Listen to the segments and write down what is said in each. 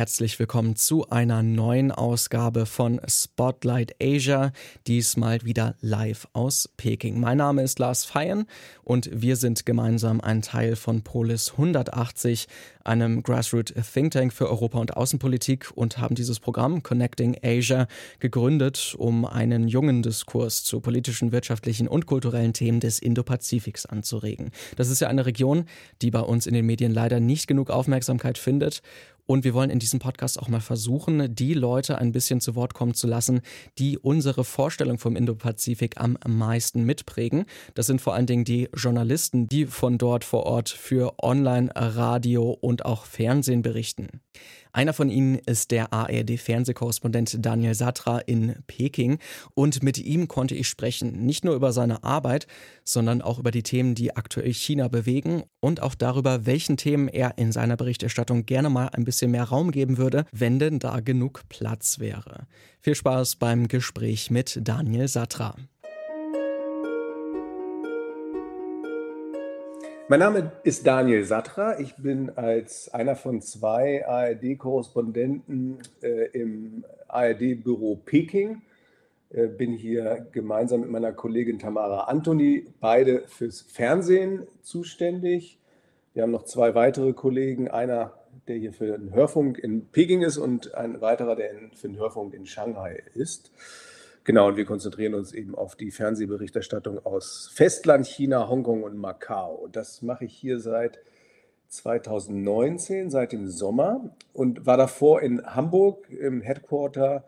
herzlich willkommen zu einer neuen Ausgabe von Spotlight Asia, diesmal wieder live aus Peking. Mein Name ist Lars Feyen und wir sind gemeinsam ein Teil von Polis 180, einem Grassroot Think Tank für Europa und Außenpolitik und haben dieses Programm Connecting Asia gegründet, um einen jungen Diskurs zu politischen, wirtschaftlichen und kulturellen Themen des Indo-Pazifiks anzuregen. Das ist ja eine Region, die bei uns in den Medien leider nicht genug Aufmerksamkeit findet und wir wollen in diesem Podcast auch mal versuchen, die Leute ein bisschen zu Wort kommen zu lassen, die unsere Vorstellung vom Indo-Pazifik am meisten mitprägen. Das sind vor allen Dingen die Journalisten, die von dort vor Ort für Online, Radio und auch Fernsehen berichten. Einer von ihnen ist der ARD-Fernsehkorrespondent Daniel Satra in Peking und mit ihm konnte ich sprechen, nicht nur über seine Arbeit, sondern auch über die Themen, die aktuell China bewegen und auch darüber, welchen Themen er in seiner Berichterstattung gerne mal ein bisschen mehr Raum geben würde, wenn denn da genug Platz wäre. Viel Spaß beim Gespräch mit Daniel Satra. Mein Name ist Daniel Satra. Ich bin als einer von zwei ARD-Korrespondenten äh, im ARD-Büro Peking. Äh, bin hier gemeinsam mit meiner Kollegin Tamara Antoni, beide fürs Fernsehen zuständig. Wir haben noch zwei weitere Kollegen, einer, der hier für den Hörfunk in Peking ist und ein weiterer, der für den Hörfunk in Shanghai ist. Genau, und wir konzentrieren uns eben auf die Fernsehberichterstattung aus Festland, China, Hongkong und Macau. Und das mache ich hier seit 2019, seit dem Sommer und war davor in Hamburg im Headquarter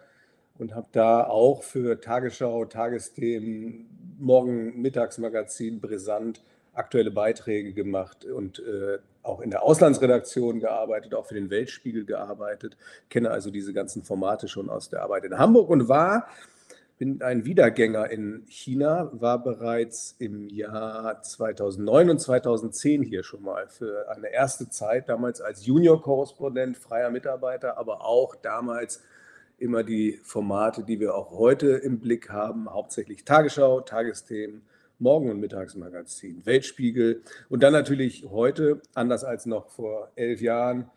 und habe da auch für Tagesschau, Tagesthemen, Morgen, Mittagsmagazin, Brisant aktuelle Beiträge gemacht und äh, auch in der Auslandsredaktion gearbeitet, auch für den Weltspiegel gearbeitet, kenne also diese ganzen Formate schon aus der Arbeit in Hamburg und war bin ein Wiedergänger in China, war bereits im Jahr 2009 und 2010 hier schon mal für eine erste Zeit, damals als Junior-Korrespondent, freier Mitarbeiter, aber auch damals immer die Formate, die wir auch heute im Blick haben, hauptsächlich Tagesschau, Tagesthemen, Morgen- und Mittagsmagazin, Weltspiegel und dann natürlich heute, anders als noch vor elf Jahren,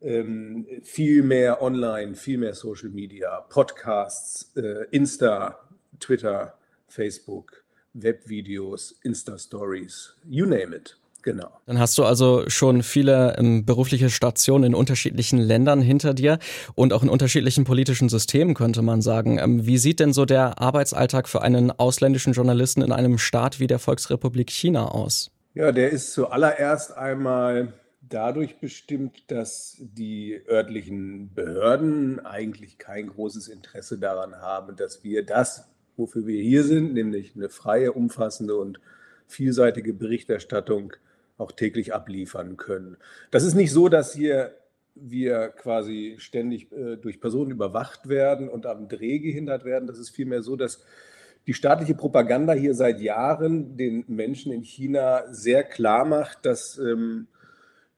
ähm, viel mehr online, viel mehr Social Media, Podcasts, äh, Insta, Twitter, Facebook, Webvideos, Insta-Stories, you name it. Genau. Dann hast du also schon viele ähm, berufliche Stationen in unterschiedlichen Ländern hinter dir und auch in unterschiedlichen politischen Systemen, könnte man sagen. Ähm, wie sieht denn so der Arbeitsalltag für einen ausländischen Journalisten in einem Staat wie der Volksrepublik China aus? Ja, der ist zuallererst einmal dadurch bestimmt, dass die örtlichen Behörden eigentlich kein großes Interesse daran haben, dass wir das, wofür wir hier sind, nämlich eine freie, umfassende und vielseitige Berichterstattung auch täglich abliefern können. Das ist nicht so, dass hier wir quasi ständig äh, durch Personen überwacht werden und am Dreh gehindert werden. Das ist vielmehr so, dass die staatliche Propaganda hier seit Jahren den Menschen in China sehr klar macht, dass ähm,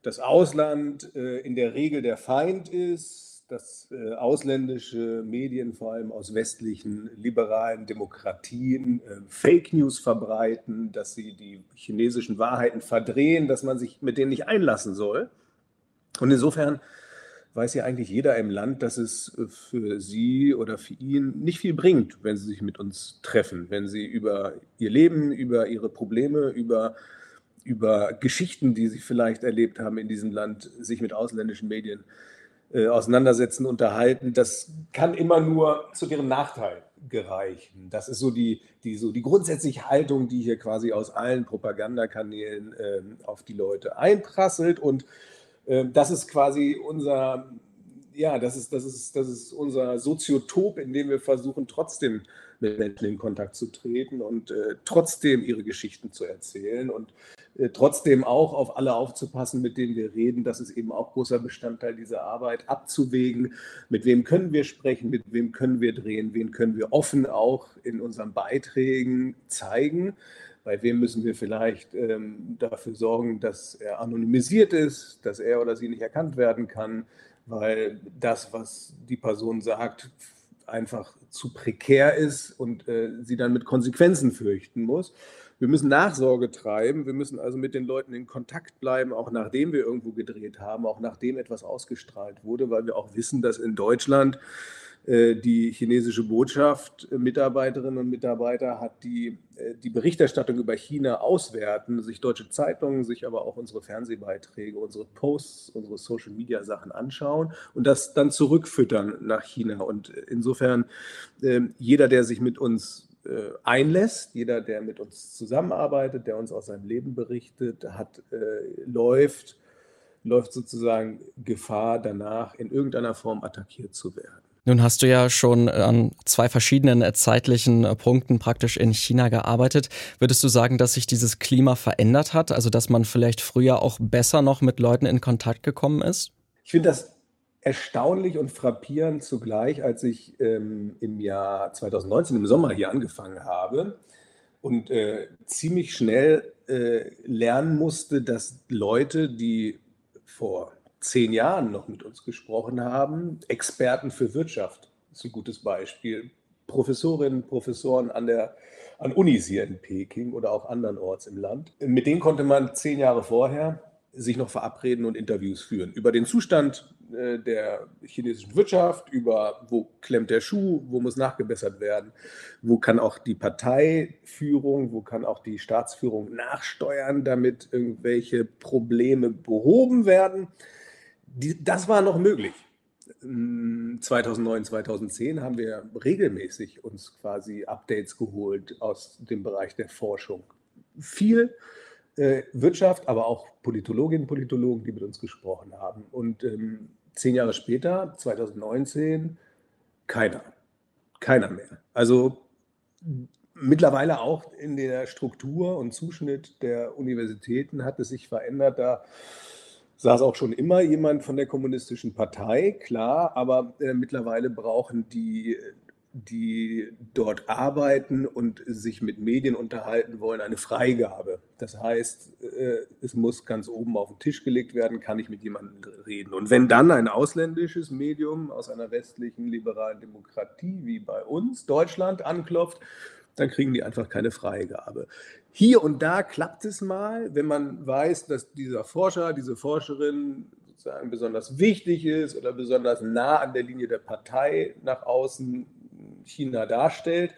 das Ausland äh, in der Regel der Feind ist, dass äh, ausländische Medien, vor allem aus westlichen liberalen Demokratien, äh, Fake News verbreiten, dass sie die chinesischen Wahrheiten verdrehen, dass man sich mit denen nicht einlassen soll. Und insofern weiß ja eigentlich jeder im Land, dass es äh, für sie oder für ihn nicht viel bringt, wenn sie sich mit uns treffen, wenn sie über ihr Leben, über ihre Probleme, über über Geschichten, die sie vielleicht erlebt haben in diesem Land, sich mit ausländischen Medien äh, auseinandersetzen, unterhalten. Das kann immer nur zu deren Nachteil gereichen. Das ist so die, die, so die grundsätzliche Haltung, die hier quasi aus allen Propagandakanälen äh, auf die Leute einprasselt. Und äh, das ist quasi unser, ja, das ist, das, ist, das ist unser Soziotop, in dem wir versuchen, trotzdem mit Menschen in Kontakt zu treten und äh, trotzdem ihre Geschichten zu erzählen und trotzdem auch auf alle aufzupassen, mit denen wir reden. Das ist eben auch großer Bestandteil dieser Arbeit, abzuwägen, mit wem können wir sprechen, mit wem können wir drehen, wen können wir offen auch in unseren Beiträgen zeigen. Bei wem müssen wir vielleicht ähm, dafür sorgen, dass er anonymisiert ist, dass er oder sie nicht erkannt werden kann, weil das, was die Person sagt, einfach zu prekär ist und äh, sie dann mit Konsequenzen fürchten muss. Wir müssen Nachsorge treiben, wir müssen also mit den Leuten in Kontakt bleiben, auch nachdem wir irgendwo gedreht haben, auch nachdem etwas ausgestrahlt wurde, weil wir auch wissen, dass in Deutschland äh, die chinesische Botschaft, äh, Mitarbeiterinnen und Mitarbeiter, hat die, äh, die Berichterstattung über China auswerten, sich deutsche Zeitungen, sich aber auch unsere Fernsehbeiträge, unsere Posts, unsere Social-Media-Sachen anschauen und das dann zurückfüttern nach China. Und insofern, jeder, der sich mit uns einlässt, jeder, der mit uns zusammenarbeitet, der uns aus seinem Leben berichtet, hat, läuft, läuft sozusagen Gefahr danach, in irgendeiner Form attackiert zu werden. Nun hast du ja schon an zwei verschiedenen äh, zeitlichen äh, Punkten praktisch in China gearbeitet. Würdest du sagen, dass sich dieses Klima verändert hat? Also, dass man vielleicht früher auch besser noch mit Leuten in Kontakt gekommen ist? Ich finde das erstaunlich und frappierend zugleich, als ich ähm, im Jahr 2019 im Sommer hier angefangen habe und äh, ziemlich schnell äh, lernen musste, dass Leute, die vor zehn Jahren noch mit uns gesprochen haben. Experten für Wirtschaft ist ein gutes Beispiel. Professorinnen, Professoren an der an Unis hier in Peking oder auch andernorts im Land. Mit denen konnte man zehn Jahre vorher sich noch verabreden und Interviews führen über den Zustand äh, der chinesischen Wirtschaft, über wo klemmt der Schuh, wo muss nachgebessert werden, wo kann auch die Parteiführung, wo kann auch die Staatsführung nachsteuern, damit irgendwelche Probleme behoben werden die, das war noch möglich. 2009, hm, 2010 haben wir regelmäßig uns quasi Updates geholt aus dem Bereich der Forschung. Viel äh, Wirtschaft, aber auch Politologinnen und Politologen, die mit uns gesprochen haben. Und ähm, zehn Jahre später, 2019, keiner. Keiner mehr. Also mittlerweile auch in der Struktur und Zuschnitt der Universitäten hat es sich verändert. Da saß auch schon immer jemand von der Kommunistischen Partei, klar, aber äh, mittlerweile brauchen die, die dort arbeiten und sich mit Medien unterhalten wollen, eine Freigabe. Das heißt, äh, es muss ganz oben auf den Tisch gelegt werden, kann ich mit jemandem reden. Und wenn dann ein ausländisches Medium aus einer westlichen liberalen Demokratie wie bei uns, Deutschland, anklopft, dann kriegen die einfach keine Freigabe. Hier und da klappt es mal, wenn man weiß, dass dieser Forscher, diese Forscherin sozusagen besonders wichtig ist oder besonders nah an der Linie der Partei nach außen China darstellt,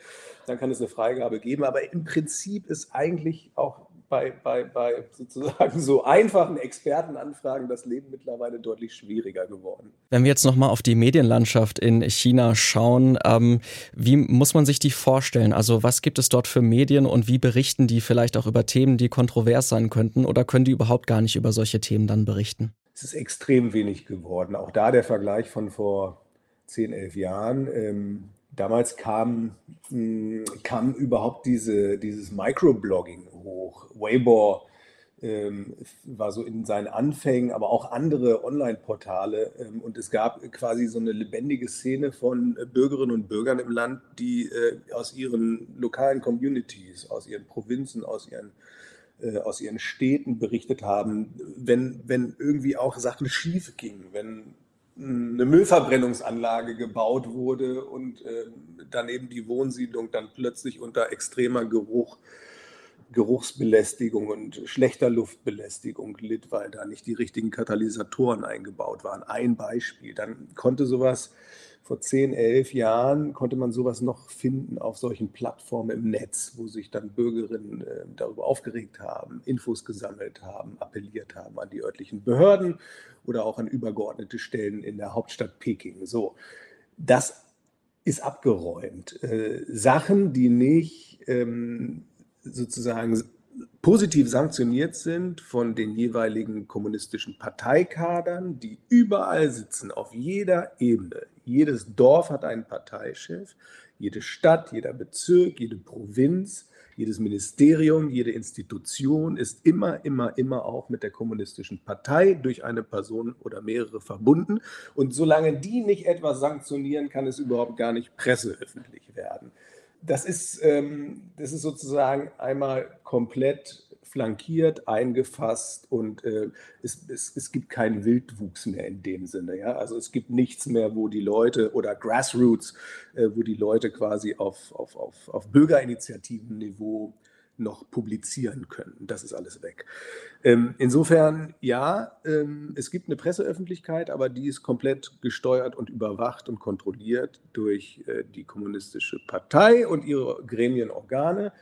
dann kann es eine Freigabe geben. Aber im Prinzip ist eigentlich auch bei, bei, bei sozusagen so einfachen Expertenanfragen das Leben mittlerweile deutlich schwieriger geworden. Wenn wir jetzt nochmal auf die Medienlandschaft in China schauen, ähm, wie muss man sich die vorstellen? Also was gibt es dort für Medien und wie berichten die vielleicht auch über Themen, die kontrovers sein könnten oder können die überhaupt gar nicht über solche Themen dann berichten? Es ist extrem wenig geworden. Auch da der Vergleich von vor 10, 11 Jahren. Ähm, damals kam, mh, hm, kam überhaupt diese, dieses Microblogging hoch. Weibo ähm, war so in seinen Anfängen, aber auch andere Online-Portale. Ähm, und es gab quasi so eine lebendige Szene von äh, Bürgerinnen und Bürgern im Land, die äh, aus ihren lokalen Communities, aus ihren Provinzen, aus ihren äh, aus ihren Städten berichtet haben, wenn, wenn irgendwie auch Sachen schief gingen, wenn eine Müllverbrennungsanlage gebaut wurde und äh, daneben die Wohnsiedlung dann plötzlich unter extremer Geruch Geruchsbelästigung und schlechter Luftbelästigung litt, weil da nicht die richtigen Katalysatoren eingebaut waren. Ein Beispiel. Dann konnte sowas vor 10, 11 Jahren, konnte man sowas noch finden auf solchen Plattformen im Netz, wo sich dann Bürgerinnen äh, darüber aufgeregt haben, Infos gesammelt haben, appelliert haben an die örtlichen Behörden oder auch an übergeordnete Stellen in der Hauptstadt Peking. So, das ist abgeräumt. Äh, Sachen, die nicht ähm, sozusagen positiv sanktioniert sind von den jeweiligen kommunistischen Parteikadern, die überall sitzen, auf jeder Ebene. Jedes Dorf hat einen Parteichef, jede Stadt, jeder Bezirk, jede Provinz, jedes Ministerium, jede Institution ist immer, immer, immer auch mit der kommunistischen Partei durch eine Person oder mehrere verbunden. Und solange die nicht etwas sanktionieren, kann es überhaupt gar nicht presseöffentlich werden das ist, ähm, das ist sozusagen einmal komplett flankiert, eingefasst und äh, es, es, es gibt keinen Wildwuchs mehr in dem Sinne. Ja? Also es gibt nichts mehr, wo die Leute oder Grassroots, äh, wo die Leute quasi auf, auf, auf, auf Bürgerinitiativen-Niveau noch publizieren können. Das ist alles weg. Ähm, insofern, ja, ähm, es gibt eine Presseöffentlichkeit, aber die ist komplett gesteuert und überwacht und kontrolliert durch äh, die Kommunistische Partei und ihre Gremienorgane.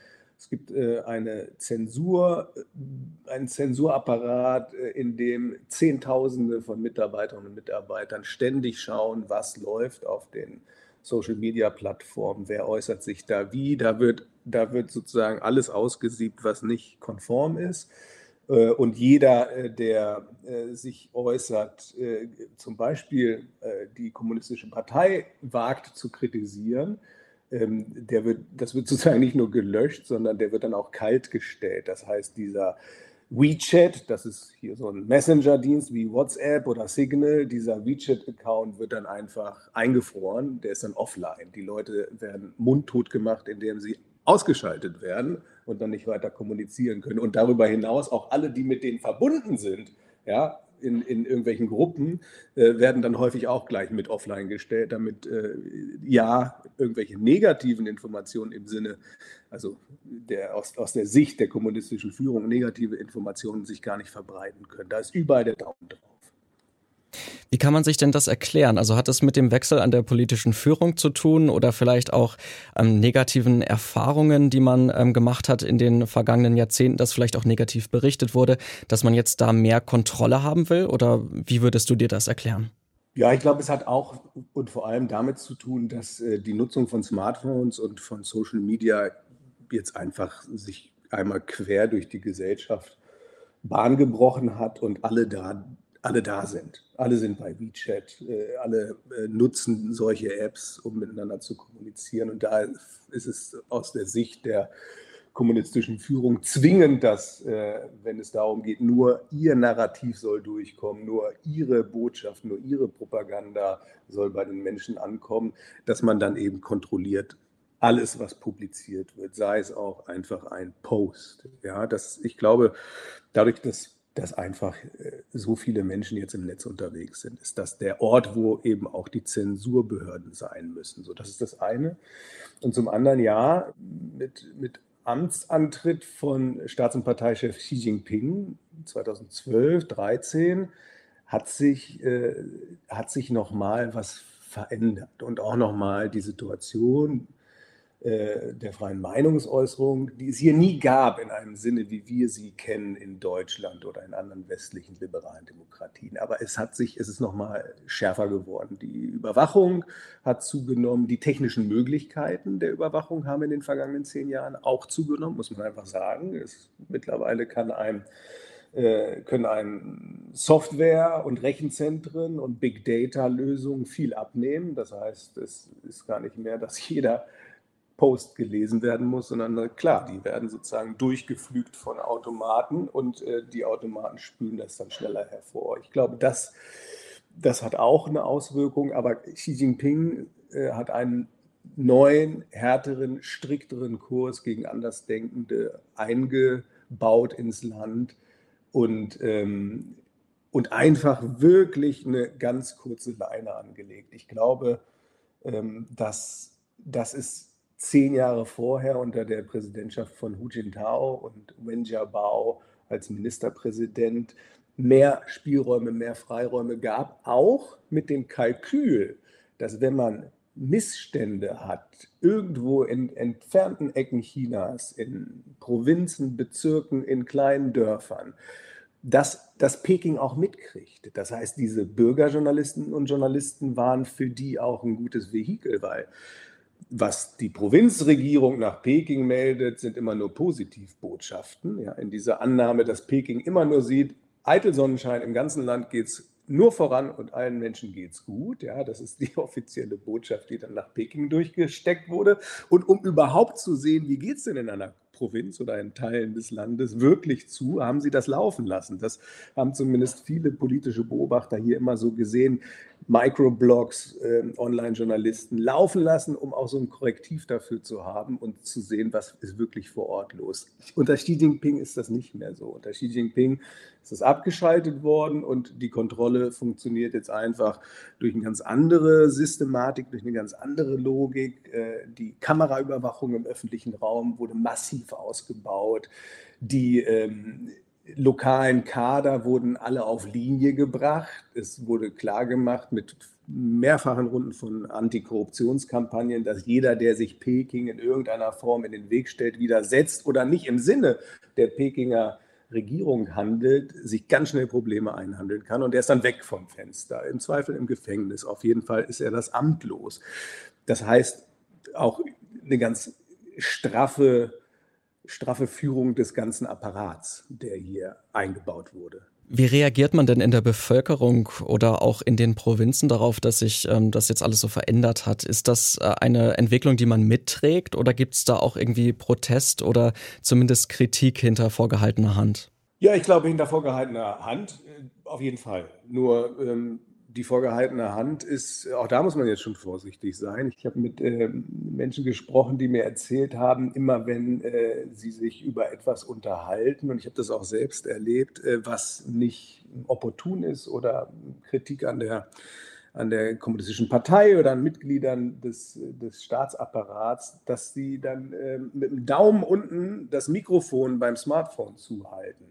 Es gibt äh, eine Zensur, äh, einen Zensurapparat, äh, in dem Zehntausende von Mitarbeiterinnen und Mitarbeitern ständig schauen, was läuft auf den Social-Media-Plattformen, wer äußert sich da wie. Da wird, da wird sozusagen alles ausgesiebt, was nicht konform ist. Und jeder, der sich äußert, zum Beispiel die Kommunistische Partei wagt zu kritisieren, ähm, der wird, das wird sozusagen nicht nur gelöscht, sondern der wird dann auch kalt gestellt. Das heißt, dieser WeChat, das ist hier so ein Messenger-Dienst wie WhatsApp oder Signal, dieser WeChat-Account wird dann einfach eingefroren, der ist dann offline. Die Leute werden mundtot gemacht, indem sie ausgeschaltet werden und dann nicht weiter kommunizieren können. Und darüber hinaus auch alle, die mit denen verbunden sind, ja, in, in irgendwelchen Gruppen äh, werden dann häufig auch gleich mit offline gestellt, damit äh, ja irgendwelche negativen Informationen im Sinne, also der, aus, aus der Sicht der kommunistischen Führung, negative Informationen sich gar nicht verbreiten können. Da ist überall der Daumen drauf. Wie kann man sich denn das erklären? Also hat es mit dem Wechsel an der politischen Führung zu tun oder vielleicht auch ähm, negativen Erfahrungen, die man ähm, gemacht hat in den vergangenen Jahrzehnten, dass vielleicht auch negativ berichtet wurde, dass man jetzt da mehr Kontrolle haben will? Oder wie würdest du dir das erklären? Ja, ich glaube, es hat auch und vor allem damit zu tun, dass äh, die Nutzung von Smartphones und von Social Media jetzt einfach sich einmal quer durch die Gesellschaft Bahn gebrochen hat und alle da alle da sind. Alle sind bei WeChat, äh, alle äh, nutzen solche Apps, um miteinander zu kommunizieren. Und da ist es aus der Sicht der kommunistischen Führung zwingend, dass, äh, wenn es darum geht, nur ihr Narrativ soll durchkommen, nur ihre Botschaft, nur ihre Propaganda soll bei den Menschen ankommen, dass man dann eben kontrolliert alles, was publiziert wird, sei es auch einfach ein Post. Ja, das, ich glaube, dadurch, dass dass einfach äh, so viele Menschen jetzt im Netz unterwegs sind. Ist das der Ort, wo eben auch die Zensurbehörden sein müssen? So, das ist das eine. Und zum anderen, ja, mit, mit Amtsantritt von Staats- und Parteichef Xi Jinping 2012, 2013 hat sich, äh, hat sich nochmal was verändert und auch nochmal die Situation der freien Meinungsäußerung, die es hier nie gab in einem Sinne, wie wir sie kennen in Deutschland oder in anderen westlichen liberalen Demokratien. Aber es hat sich, es ist nochmal schärfer geworden. Die Überwachung hat zugenommen, die technischen Möglichkeiten der Überwachung haben in den vergangenen zehn Jahren auch zugenommen, muss man einfach sagen. Es, mittlerweile kann ein äh, können einem Software und Rechenzentren und Big Data Lösungen viel abnehmen. Das heißt, es ist gar nicht mehr, dass jeder Post gelesen werden muss, sondern klar, die werden sozusagen durchgeflügt von Automaten und äh, die Automaten spülen das dann schneller hervor. Ich glaube, das, das hat auch eine Auswirkung, aber Xi Jinping äh, hat einen neuen, härteren, strikteren Kurs gegen Andersdenkende eingebaut ins Land und, ähm, und einfach wirklich eine ganz kurze Leine angelegt. Ich glaube, ähm, dass das ist zehn Jahre vorher unter der Präsidentschaft von Hu Jintao und Wen Jiabao als Ministerpräsident mehr Spielräume, mehr Freiräume gab, auch mit dem Kalkül, dass wenn man Missstände hat, irgendwo in entfernten Ecken Chinas, in Provinzen, Bezirken, in kleinen Dörfern, dass das Peking auch mitkriegt. Das heißt, diese Bürgerjournalisten und Journalisten waren für die auch ein gutes Vehikel, weil was die Provinzregierung nach Peking meldet, sind immer nur Positivbotschaften. Ja, in dieser Annahme, dass Peking immer nur sieht, eitel Sonnenschein, im ganzen Land geht es nur voran und allen Menschen geht es gut. Ja, das ist die offizielle Botschaft, die dann nach Peking durchgesteckt wurde. Und um überhaupt zu sehen, wie geht es denn in einer Provinz oder in Teilen des Landes wirklich zu, haben sie das laufen lassen. Das haben zumindest viele politische Beobachter hier immer so gesehen. Microblogs, äh, Online-Journalisten laufen lassen, um auch so ein Korrektiv dafür zu haben und zu sehen, was ist wirklich vor Ort los. Unter Xi Jinping ist das nicht mehr so. Unter Xi Jinping ist es abgeschaltet worden und die Kontrolle funktioniert jetzt einfach durch eine ganz andere Systematik, durch eine ganz andere Logik. Äh, die Kameraüberwachung im öffentlichen Raum wurde massiv ausgebaut. Die ähm, lokalen Kader wurden alle auf Linie gebracht. Es wurde klargemacht mit mehrfachen Runden von Antikorruptionskampagnen, dass jeder, der sich Peking in irgendeiner Form in den Weg stellt, widersetzt oder nicht im Sinne der Pekinger Regierung handelt, sich ganz schnell Probleme einhandeln kann und er ist dann weg vom Fenster, im Zweifel im Gefängnis. Auf jeden Fall ist er das Amt los. Das heißt, auch eine ganz straffe straffe Führung des ganzen Apparats, der hier eingebaut wurde. Wie reagiert man denn in der Bevölkerung oder auch in den Provinzen darauf, dass sich ähm, das jetzt alles so verändert hat? Ist das äh, eine Entwicklung, die man mitträgt oder gibt es da auch irgendwie Protest oder zumindest Kritik hinter vorgehaltener Hand? Ja, ich glaube hinter vorgehaltener Hand äh, auf jeden Fall. Nur ähm, die vorgehaltene Hand ist, auch da muss man jetzt schon vorsichtig sein. Ich habe mit äh, Menschen gesprochen, die mir erzählt haben, immer wenn äh, sie sich über etwas unterhalten, und ich habe das auch selbst erlebt, äh, was nicht opportun ist oder Kritik an der, an der kommunistischen Partei oder an Mitgliedern des, des Staatsapparats, dass sie dann ähm, mit dem Daumen unten das Mikrofon beim Smartphone zuhalten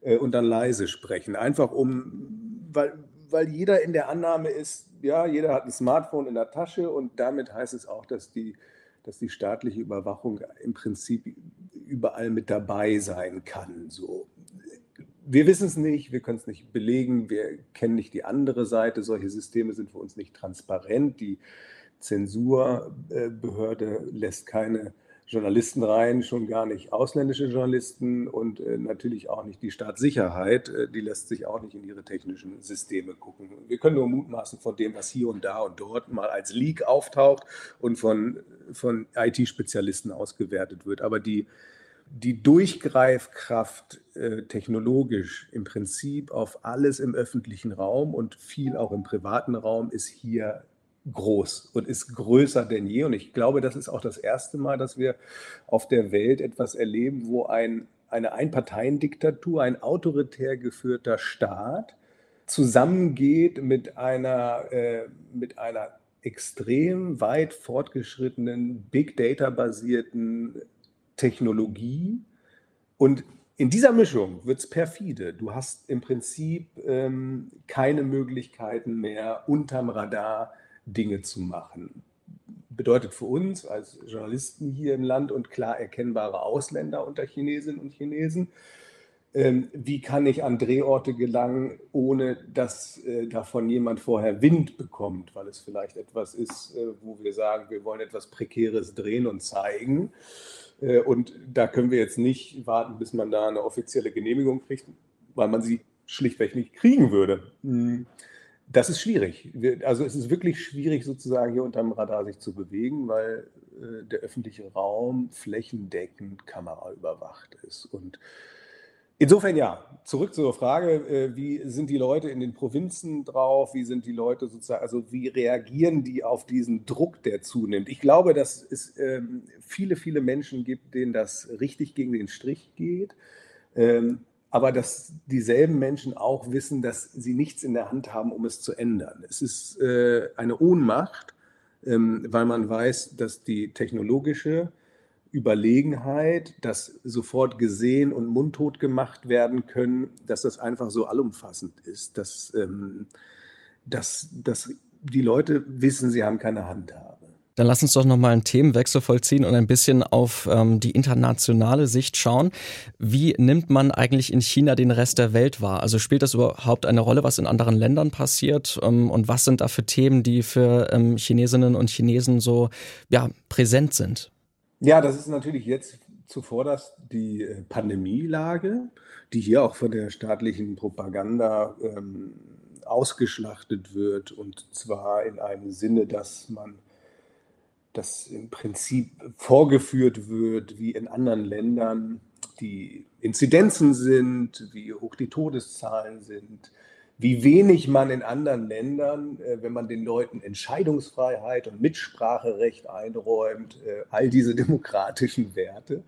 äh, und dann leise sprechen, einfach um, weil, weil jeder in der Annahme ist, ja, jeder hat ein Smartphone in der Tasche und damit heißt es auch, dass die, dass die staatliche Überwachung im Prinzip überall mit dabei sein kann. So. Wir wissen es nicht, wir können es nicht belegen, wir kennen nicht die andere Seite. Solche Systeme sind für uns nicht transparent. Die Zensurbehörde lässt keine Journalisten rein, schon gar nicht ausländische Journalisten und äh, natürlich auch nicht die Staatssicherheit. Äh, die lässt sich auch nicht in ihre technischen Systeme gucken. Wir können nur mutmaßen von dem, was hier und da und dort mal als Leak auftaucht und von, von IT-Spezialisten ausgewertet wird. Aber die, die Durchgreifkraft äh, technologisch im Prinzip auf alles im öffentlichen Raum und viel auch im privaten Raum ist hier groß und ist größer denn je. Und ich glaube, das ist auch das erste Mal, dass wir auf der Welt etwas erleben, wo ein, eine Einparteiendiktatur, ein autoritär geführter Staat zusammengeht mit einer, äh, mit einer extrem weit fortgeschrittenen, Big Data-basierten Technologie. Und in dieser Mischung wird es perfide. Du hast im Prinzip ähm, keine Möglichkeiten mehr, unterm Radar Dinge zu machen. Bedeutet für uns als Journalisten hier im Land und klar erkennbare Ausländer unter Chinesinnen und Chinesen, ähm, wie kann ich an Drehorte gelangen, ohne dass äh, davon jemand vorher Wind bekommt, weil es vielleicht etwas ist, äh, wo wir sagen, wir wollen etwas Prekäres drehen und zeigen. Äh, und da können wir jetzt nicht warten, bis man da eine offizielle Genehmigung kriegt, weil man sie schlichtweg nicht kriegen würde. Das ist schwierig. Also es ist wirklich schwierig, sozusagen hier unterm Radar sich zu bewegen, weil äh, der öffentliche Raum flächendeckend kameraüberwacht ist. Und insofern ja, zurück zur Frage, äh, wie sind die Leute in den Provinzen drauf? Wie sind die Leute sozusagen, also wie reagieren die auf diesen Druck, der zunimmt? Ich glaube, dass es ähm, viele, viele Menschen gibt, denen das richtig gegen den Strich geht. Ähm, aber dass dieselben Menschen auch wissen, dass sie nichts in der Hand haben, um es zu ändern. Es ist äh, eine Ohnmacht, ähm, weil man weiß, dass die technologische Überlegenheit, dass sofort gesehen und mundtot gemacht werden können, dass das einfach so allumfassend ist, dass, ähm, dass, dass die Leute wissen, sie haben keine Handhabe. Dann lass uns doch nochmal einen Themenwechsel vollziehen und ein bisschen auf ähm, die internationale Sicht schauen. Wie nimmt man eigentlich in China den Rest der Welt wahr? Also spielt das überhaupt eine Rolle, was in anderen Ländern passiert? Ähm, und was sind da für Themen, die für ähm, Chinesinnen und Chinesen so ja, präsent sind? Ja, das ist natürlich jetzt zuvorderst die äh, Pandemielage, die hier auch von der staatlichen Propaganda ähm, ausgeschlachtet wird und zwar in einem Sinne, dass man dass im Prinzip vorgeführt wird, wie in anderen Ländern die Inzidenzen sind, wie hoch die Todeszahlen sind, wie wenig man in anderen Ländern, äh, wenn man den Leuten Entscheidungsfreiheit und Mitspracherecht einräumt, äh, all diese demokratischen Werte,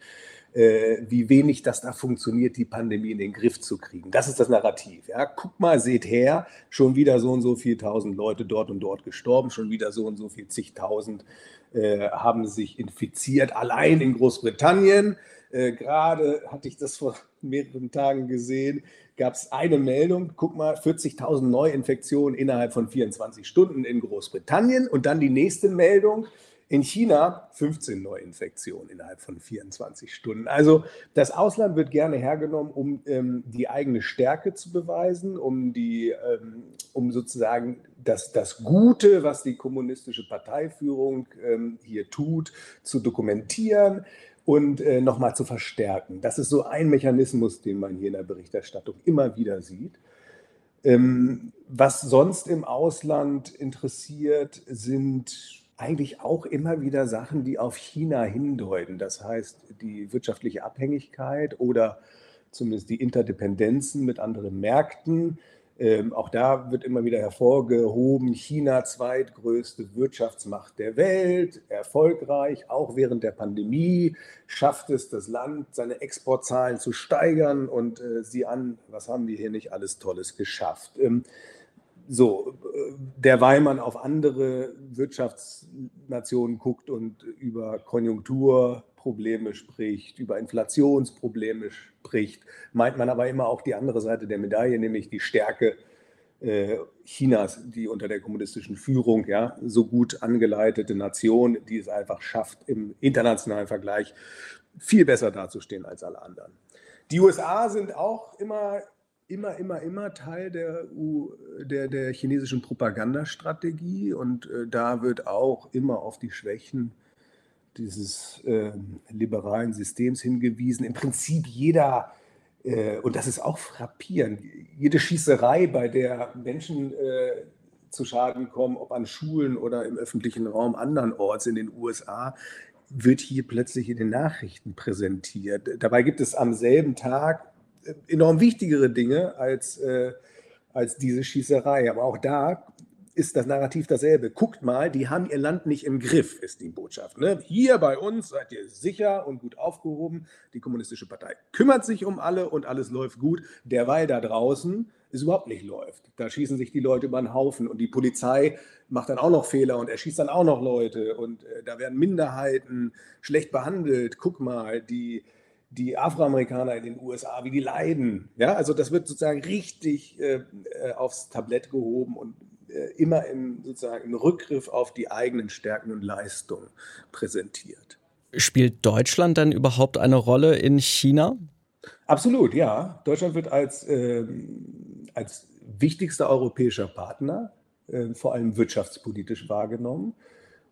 äh, wie wenig das da funktioniert, die Pandemie in den Griff zu kriegen. Das ist das Narrativ. Ja. Guck mal, seht her, schon wieder so und so viel tausend Leute dort und dort gestorben, schon wieder so und so viel zigtausend äh, haben sich infiziert, allein in Großbritannien. Äh, Gerade hatte ich das vor mehreren Tagen gesehen, gab es eine Meldung, guck mal, 40.000 Neuinfektionen innerhalb von 24 Stunden in Großbritannien und dann die nächste Meldung, in China 15 Neuinfektionen innerhalb von 24 Stunden. Also das Ausland wird gerne hergenommen, um ähm, die eigene Stärke zu beweisen, um, die, ähm, um sozusagen das, das Gute, was die kommunistische Parteiführung ähm, hier tut, zu dokumentieren und äh, nochmal zu verstärken. Das ist so ein Mechanismus, den man hier in der Berichterstattung immer wieder sieht. Ähm, was sonst im Ausland interessiert, sind eigentlich auch immer wieder Sachen, die auf China hindeuten. Das heißt, die wirtschaftliche Abhängigkeit oder zumindest die Interdependenzen mit anderen Märkten. Ähm, auch da wird immer wieder hervorgehoben, China zweitgrößte Wirtschaftsmacht der Welt, erfolgreich, auch während der Pandemie schafft es das Land, seine Exportzahlen zu steigern und äh, sie an, was haben wir hier nicht alles Tolles geschafft. Ähm, so, derweil man auf andere Wirtschaftsnationen guckt und über Konjunkturprobleme spricht, über Inflationsprobleme spricht, meint man aber immer auch die andere Seite der Medaille, nämlich die Stärke äh, Chinas, die unter der kommunistischen Führung ja so gut angeleitete Nation, die es einfach schafft, im internationalen Vergleich viel besser dazustehen als alle anderen. Die USA sind auch immer immer, immer, immer Teil der, der, der chinesischen Propagandastrategie und äh, da wird auch immer auf die Schwächen dieses äh, liberalen Systems hingewiesen. Im Prinzip jeder, äh, und das ist auch frappierend, jede Schießerei, bei der Menschen äh, zu Schaden kommen, ob an Schulen oder im öffentlichen Raum andernorts in den USA, wird hier plötzlich in den Nachrichten präsentiert. Dabei gibt es am selben Tag enorm wichtigere Dinge als, äh, als diese Schießerei. Aber auch da ist das Narrativ dasselbe. Guckt mal, die haben ihr Land nicht im Griff, ist die Botschaft. Ne? Hier bei uns seid ihr sicher und gut aufgehoben. Die Kommunistische Partei kümmert sich um alle und alles läuft gut. Derweil da draußen es überhaupt nicht läuft. Da schießen sich die Leute über den Haufen und die Polizei macht dann auch noch Fehler und erschießt dann auch noch Leute und äh, da werden Minderheiten schlecht behandelt. Guck mal, die, die Afroamerikaner in den USA, wie die leiden. Ja, also das wird sozusagen richtig äh, äh, aufs Tablett gehoben und immer im, sozusagen im Rückgriff auf die eigenen Stärken und Leistungen präsentiert. Spielt Deutschland dann überhaupt eine Rolle in China? Absolut, ja. Deutschland wird als, äh, als wichtigster europäischer Partner äh, vor allem wirtschaftspolitisch wahrgenommen.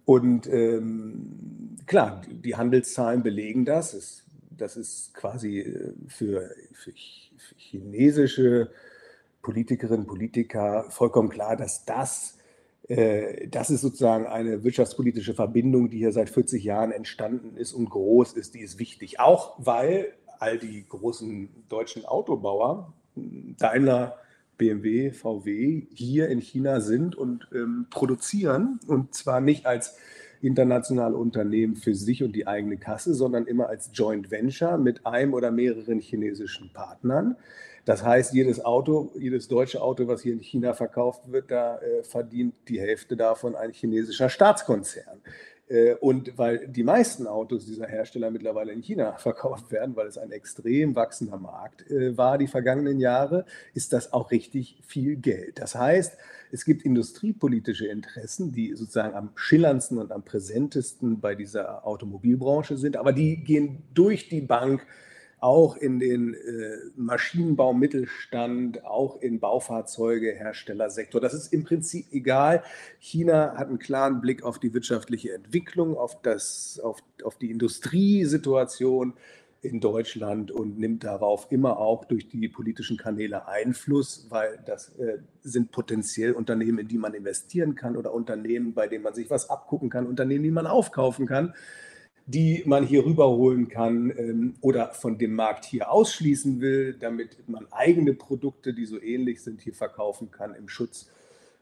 Und ähm, klar, die Handelszahlen belegen das. Es das ist quasi äh, für, für, für chinesische Politikerinnen und Politiker vollkommen klar, dass das äh, das ist sozusagen eine wirtschaftspolitische Verbindung, die hier seit 40 Jahren entstanden ist und groß ist, die ist wichtig. Auch weil all die großen deutschen Autobauer, Daimler, BMW, VW, hier in China sind und ähm, produzieren. Und zwar nicht als internationale Unternehmen für sich und die eigene Kasse, sondern immer als Joint Venture mit einem oder mehreren chinesischen Partnern. Das heißt, jedes Auto, jedes deutsche Auto, was hier in China verkauft wird, da äh, verdient die Hälfte davon ein chinesischer Staatskonzern. Äh, und weil die meisten Autos dieser Hersteller mittlerweile in China verkauft werden, weil es ein extrem wachsender Markt äh, war die vergangenen Jahre, ist das auch richtig viel Geld. Das heißt, es gibt industriepolitische Interessen, die sozusagen am schillerndsten und am präsentesten bei dieser Automobilbranche sind, aber die gehen durch die Bank auch in den äh, Maschinenbau Mittelstand, auch in Baufahrzeuge, Herstellersektor. Das ist im Prinzip egal. China hat einen klaren Blick auf die wirtschaftliche Entwicklung, auf, das, auf, auf die Industriesituation in Deutschland und nimmt darauf immer auch durch die politischen Kanäle Einfluss, weil das äh, sind potenziell Unternehmen, in die man investieren kann oder Unternehmen, bei denen man sich was abgucken kann, Unternehmen, die man aufkaufen kann, die man hier rüberholen kann ähm, oder von dem Markt hier ausschließen will, damit man eigene Produkte, die so ähnlich sind, hier verkaufen kann im Schutz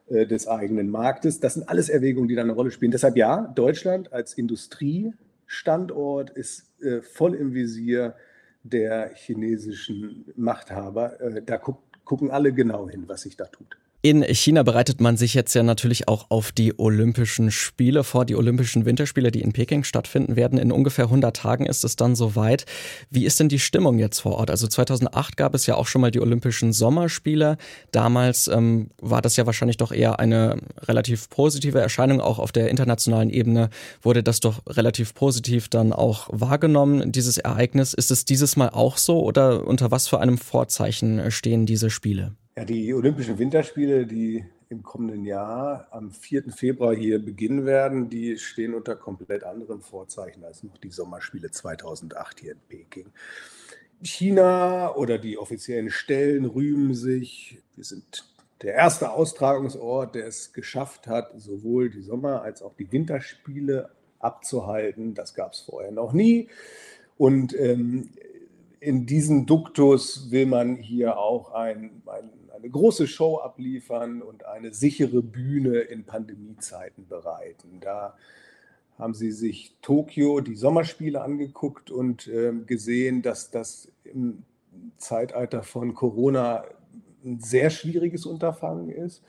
äh, des eigenen Marktes. Das sind alles Erwägungen, die da eine Rolle spielen. Deshalb ja, Deutschland als Industriestandort ist äh, voll im Visier der chinesischen Machthaber. Äh, da guck, gucken alle genau hin, was sich da tut. In China bereitet man sich jetzt ja natürlich auch auf die Olympischen Spiele vor, die Olympischen Winterspiele, die in Peking stattfinden werden. In ungefähr 100 Tagen ist es dann soweit. Wie ist denn die Stimmung jetzt vor Ort? Also 2008 gab es ja auch schon mal die Olympischen Sommerspiele. Damals ähm, war das ja wahrscheinlich doch eher eine relativ positive Erscheinung. Auch auf der internationalen Ebene wurde das doch relativ positiv dann auch wahrgenommen, dieses Ereignis. Ist es dieses Mal auch so oder unter was für einem Vorzeichen stehen diese Spiele? Ja, die Olympischen Winterspiele, die im kommenden Jahr am 4. Februar hier beginnen werden, die stehen unter komplett anderen Vorzeichen als noch die Sommerspiele 2008 hier in Peking. China oder die offiziellen Stellen rühmen sich, wir sind der erste Austragungsort, der es geschafft hat, sowohl die Sommer- als auch die Winterspiele abzuhalten. Das gab es vorher noch nie. Und ähm, in diesem Duktus will man hier auch ein, ein eine große Show abliefern und eine sichere Bühne in Pandemiezeiten bereiten. Da haben sie sich Tokio, die Sommerspiele angeguckt und äh, gesehen, dass das im Zeitalter von Corona ein sehr schwieriges Unterfangen ist.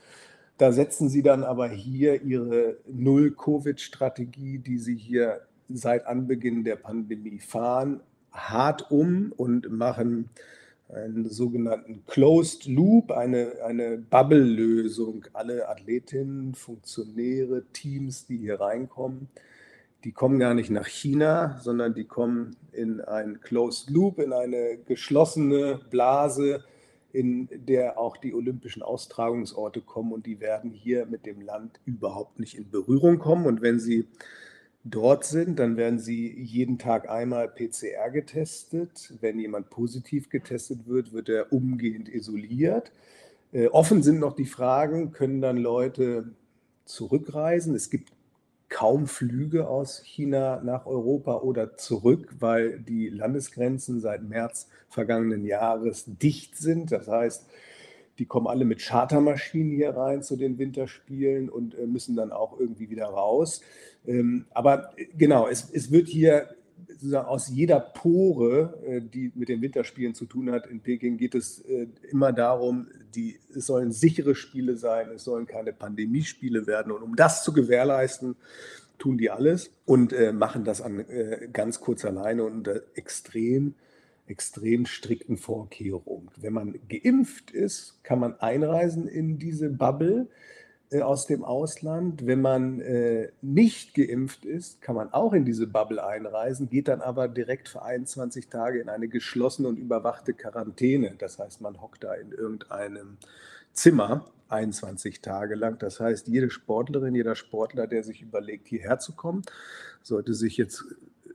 Da setzen sie dann aber hier ihre Null-Covid-Strategie, die sie hier seit Anbeginn der Pandemie fahren, hart um und machen einen sogenannten Closed Loop, eine, eine Bubble-Lösung. Alle Athletinnen, Funktionäre, Teams, die hier reinkommen, die kommen gar nicht nach China, sondern die kommen in ein Closed Loop, in eine geschlossene Blase, in der auch die olympischen Austragungsorte kommen und die werden hier mit dem Land überhaupt nicht in Berührung kommen. Und wenn sie dort sind, dann werden sie jeden Tag einmal PCR getestet. Wenn jemand positiv getestet wird, wird er umgehend isoliert. Äh, offen sind noch die Fragen, können dann Leute zurückreisen? Es gibt kaum Flüge aus China nach Europa oder zurück, weil die Landesgrenzen seit März vergangenen Jahres dicht sind. Das heißt, die kommen alle mit Chartermaschinen hier rein zu den Winterspielen und äh, müssen dann auch irgendwie wieder raus. Ähm, aber äh, genau, es, es wird hier sozusagen aus jeder Pore, äh, die mit den Winterspielen zu tun hat, in Peking geht es immer darum, die, es sollen sichere Spiele sein, es sollen keine Pandemiespiele werden. Und um das zu gewährleisten, tun die alles und machen das an ganz kurzer Leine und extrem extrem strikten Vorkehrungen. Wenn man geimpft ist, kann man einreisen in diese Bubble äh, aus dem Ausland. Wenn man äh, nicht geimpft ist, kann man auch in diese Bubble einreisen, geht dann aber direkt für 21 Tage in eine geschlossene und überwachte Quarantäne. Das heißt, man hockt da in irgendeinem Zimmer 21 Tage lang. Das heißt, jede Sportlerin, jeder Sportler, der sich überlegt, hierher zu kommen, sollte sich jetzt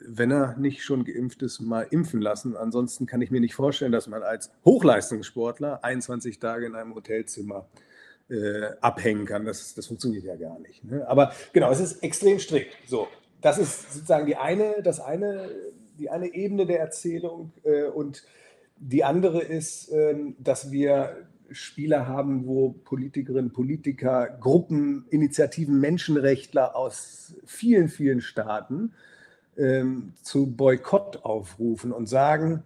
wenn er nicht schon geimpft ist, mal impfen lassen. Ansonsten kann ich mir nicht vorstellen, dass man als Hochleistungssportler 21 Tage in einem Hotelzimmer äh, abhängen kann. Das, das funktioniert ja gar nicht. Ne? Aber genau, es ist extrem strikt. So, das ist sozusagen die eine, das eine, die eine Ebene der Erzählung äh, und die andere ist, äh, dass wir Spiele haben, wo Politikerinnen, Politiker, Gruppen, Initiativen, Menschenrechtler aus vielen, vielen Staaten ähm, zu Boykott aufrufen und sagen,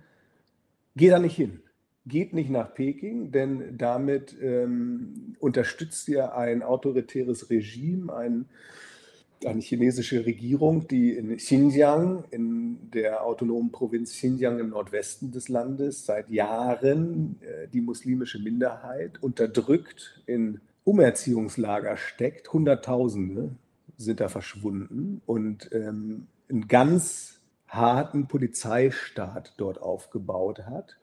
geh da nicht hin. Geht nicht nach Peking, denn damit ähm, unterstützt ihr ein autoritäres Regime, ein, eine chinesische Regierung, die in Xinjiang, in der autonomen Provinz Xinjiang im Nordwesten des Landes, seit Jahren äh, die muslimische Minderheit unterdrückt, in Umerziehungslager steckt. Hunderttausende sind da verschwunden und ähm, einen ganz harten Polizeistaat dort aufgebaut hat.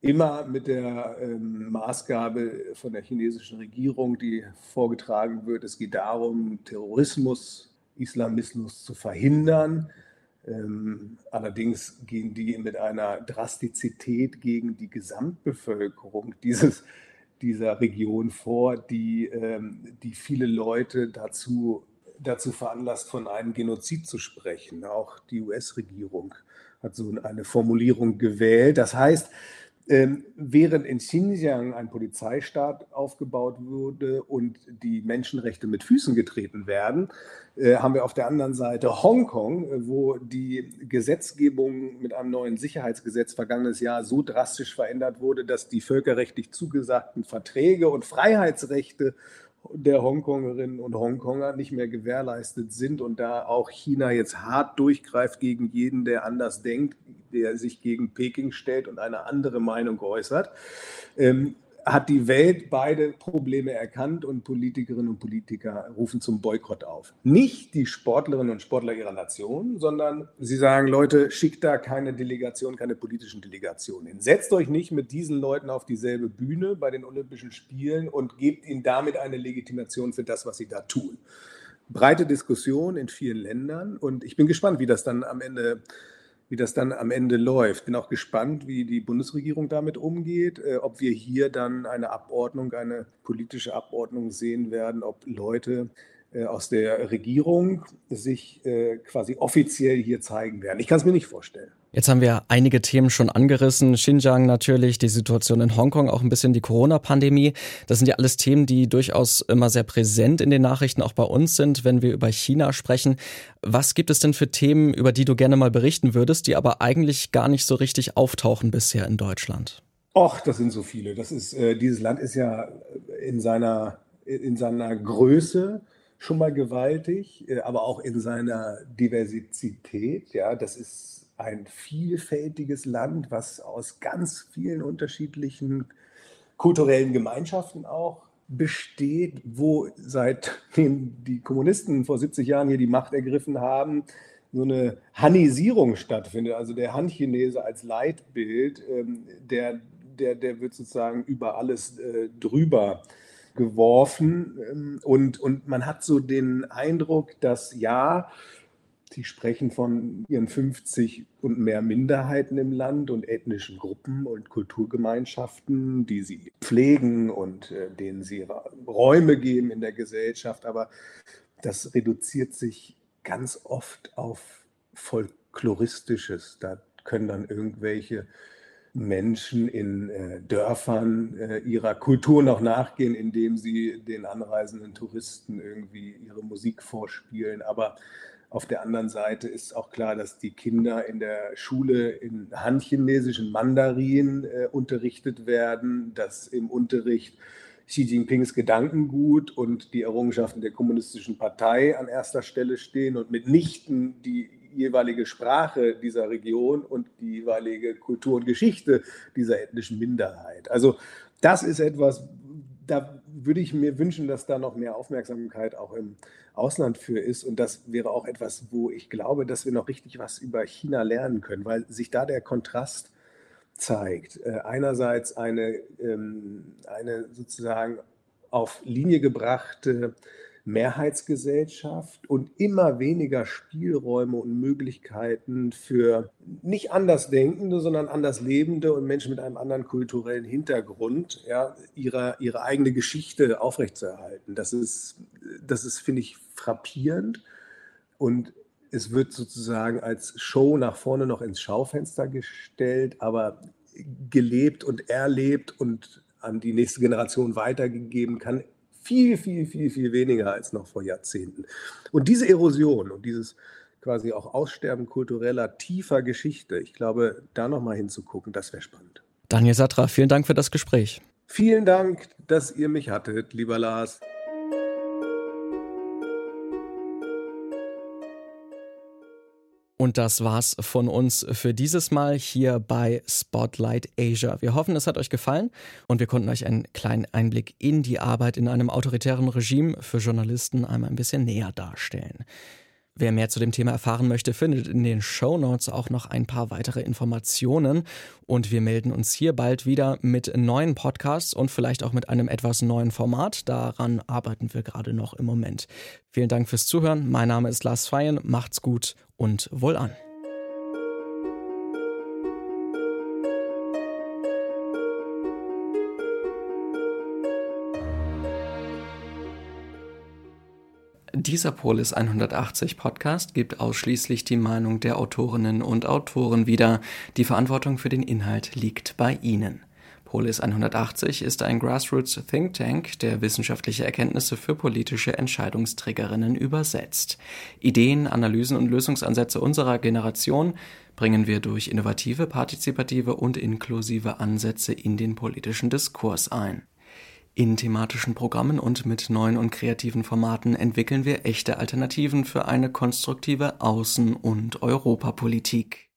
Immer mit der ähm, Maßgabe von der chinesischen Regierung, die vorgetragen wird, es geht darum, Terrorismus, Islamismus zu verhindern. Ähm, allerdings gehen die mit einer Drastizität gegen die Gesamtbevölkerung dieses, dieser Region vor, die, ähm, die viele Leute dazu, dazu veranlasst, von einem Genozid zu sprechen. Auch die US-Regierung hat so eine Formulierung gewählt. Das heißt, ähm, während in Xinjiang ein Polizeistaat aufgebaut wurde und die Menschenrechte mit Füßen getreten werden, äh, haben wir auf der anderen Seite Hongkong, wo die Gesetzgebung mit einem neuen Sicherheitsgesetz vergangenes Jahr so drastisch verändert wurde, dass die völkerrechtlich zugesagten Verträge und Freiheitsrechte der Hongkongerinnen und Hongkonger nicht mehr gewährleistet sind und da auch China jetzt hart durchgreift gegen jeden, der anders denkt, der sich gegen Peking stellt und eine andere Meinung äußert. Ähm, hat die Welt beide Probleme erkannt und Politikerinnen und Politiker rufen zum Boykott auf. Nicht die Sportlerinnen und Sportler ihrer Nation, sondern sie sagen, Leute, schickt da keine Delegation, keine politischen Delegationen hin. Setzt euch nicht mit diesen Leuten auf dieselbe Bühne bei den Olympischen Spielen und gebt ihnen damit eine Legitimation für das, was sie da tun. Breite Diskussion in vielen Ländern und ich bin gespannt, wie das dann am Ende wie das dann am Ende läuft. Bin auch gespannt, wie die Bundesregierung damit umgeht, äh, ob wir hier dann eine Abordnung, eine politische Abordnung sehen werden, ob Leute aus der Regierung sich äh, quasi offiziell hier zeigen werden. Ich kann es mir nicht vorstellen. Jetzt haben wir einige Themen schon angerissen. Xinjiang natürlich, die Situation in Hongkong, auch ein bisschen die Corona-Pandemie. Das sind ja alles Themen, die durchaus immer sehr präsent in den Nachrichten auch bei uns sind, wenn wir über China sprechen. Was gibt es denn für Themen, über die du gerne mal berichten würdest, die aber eigentlich gar nicht so richtig auftauchen bisher in Deutschland? Och, das sind so viele. Das ist, äh, dieses Land ist ja in seiner, in seiner Größe schon mal gewaltig, äh, aber auch in seiner Diversität. Ja, das ist ein vielfältiges Land, was aus ganz vielen unterschiedlichen kulturellen Gemeinschaften auch besteht, wo seitdem die Kommunisten vor 70 Jahren hier die Macht ergriffen haben, so eine Hanisierung stattfindet. Also der Han-Chinese als Leitbild, ähm, der, der, der wird sozusagen über alles äh, drüber geworfen. Ähm, und, und man hat so den Eindruck, dass ja, Sie sprechen von ihren 50 und mehr Minderheiten im Land und ethnischen Gruppen und Kulturgemeinschaften, die sie pflegen und äh, denen sie Räume geben in der Gesellschaft. Aber das reduziert sich ganz oft auf Folkloristisches. Da können dann irgendwelche Menschen in äh, Dörfern äh, ihrer Kultur noch nachgehen, indem sie den anreisenden Touristen irgendwie ihre Musik vorspielen. Aber auf der anderen Seite ist auch klar, dass die Kinder in der Schule in Han-chinesischen Mandarin äh, unterrichtet werden, dass im Unterricht Xi Jinpings Gedankengut und die Errungenschaften der kommunistischen Partei an erster Stelle stehen und mitnichten die jeweilige Sprache dieser Region und die jeweilige Kultur und Geschichte dieser ethnischen Minderheit. Also das ist etwas, da würde ich mir wünschen, dass da noch mehr Aufmerksamkeit auch im Ausland für ist. Und das wäre auch etwas, wo ich glaube, dass wir noch richtig was über China lernen können, weil sich da der Kontrast zeigt. Äh, einerseits eine, ähm, eine sozusagen auf Linie gebrachte Mehrheitsgesellschaft und immer weniger Spielräume und Möglichkeiten für nicht Andersdenkende, sondern Anderslebende und Menschen mit einem anderen kulturellen Hintergrund, ja, ihre, ihre eigene Geschichte aufrechtzuerhalten. Das ist, das ist, finde ich, frappierend und es wird sozusagen als Show nach vorne noch ins Schaufenster gestellt, aber gelebt und erlebt und an die nächste Generation weitergegeben kann viel, viel, viel, viel weniger als noch vor Jahrzehnten. Und diese Erosion und dieses quasi auch Aussterben kultureller, tiefer Geschichte, ich glaube, da nochmal hinzugucken, das wäre spannend. Daniel Satra, vielen Dank für das Gespräch. Vielen Dank, dass ihr mich hattet, lieber Lars. Und das war's von uns für dieses Mal hier bei Spotlight Asia. Wir hoffen, es hat euch gefallen und wir konnten euch einen kleinen Einblick in die Arbeit in einem autoritären Regime für Journalisten einmal ein bisschen näher darstellen. Wer mehr zu dem Thema erfahren möchte, findet in den Show Notes auch noch ein paar weitere Informationen. Und wir melden uns hier bald wieder mit neuen Podcasts und vielleicht auch mit einem etwas neuen Format. Daran arbeiten wir gerade noch im Moment. Vielen Dank fürs Zuhören. Mein Name ist Lars Feyen. Macht's gut und wohl an. Dieser Polis 180 Podcast gibt ausschließlich die Meinung der Autorinnen und Autoren wieder. Die Verantwortung für den Inhalt liegt bei Ihnen. Polis 180 ist ein Grassroots Think Tank, der wissenschaftliche Erkenntnisse für politische Entscheidungsträgerinnen übersetzt. Ideen, Analysen und Lösungsansätze unserer Generation bringen wir durch innovative, partizipative und inklusive Ansätze in den politischen Diskurs ein. In thematischen Programmen und mit neuen und kreativen Formaten entwickeln wir echte Alternativen für eine konstruktive Außen- und Europapolitik.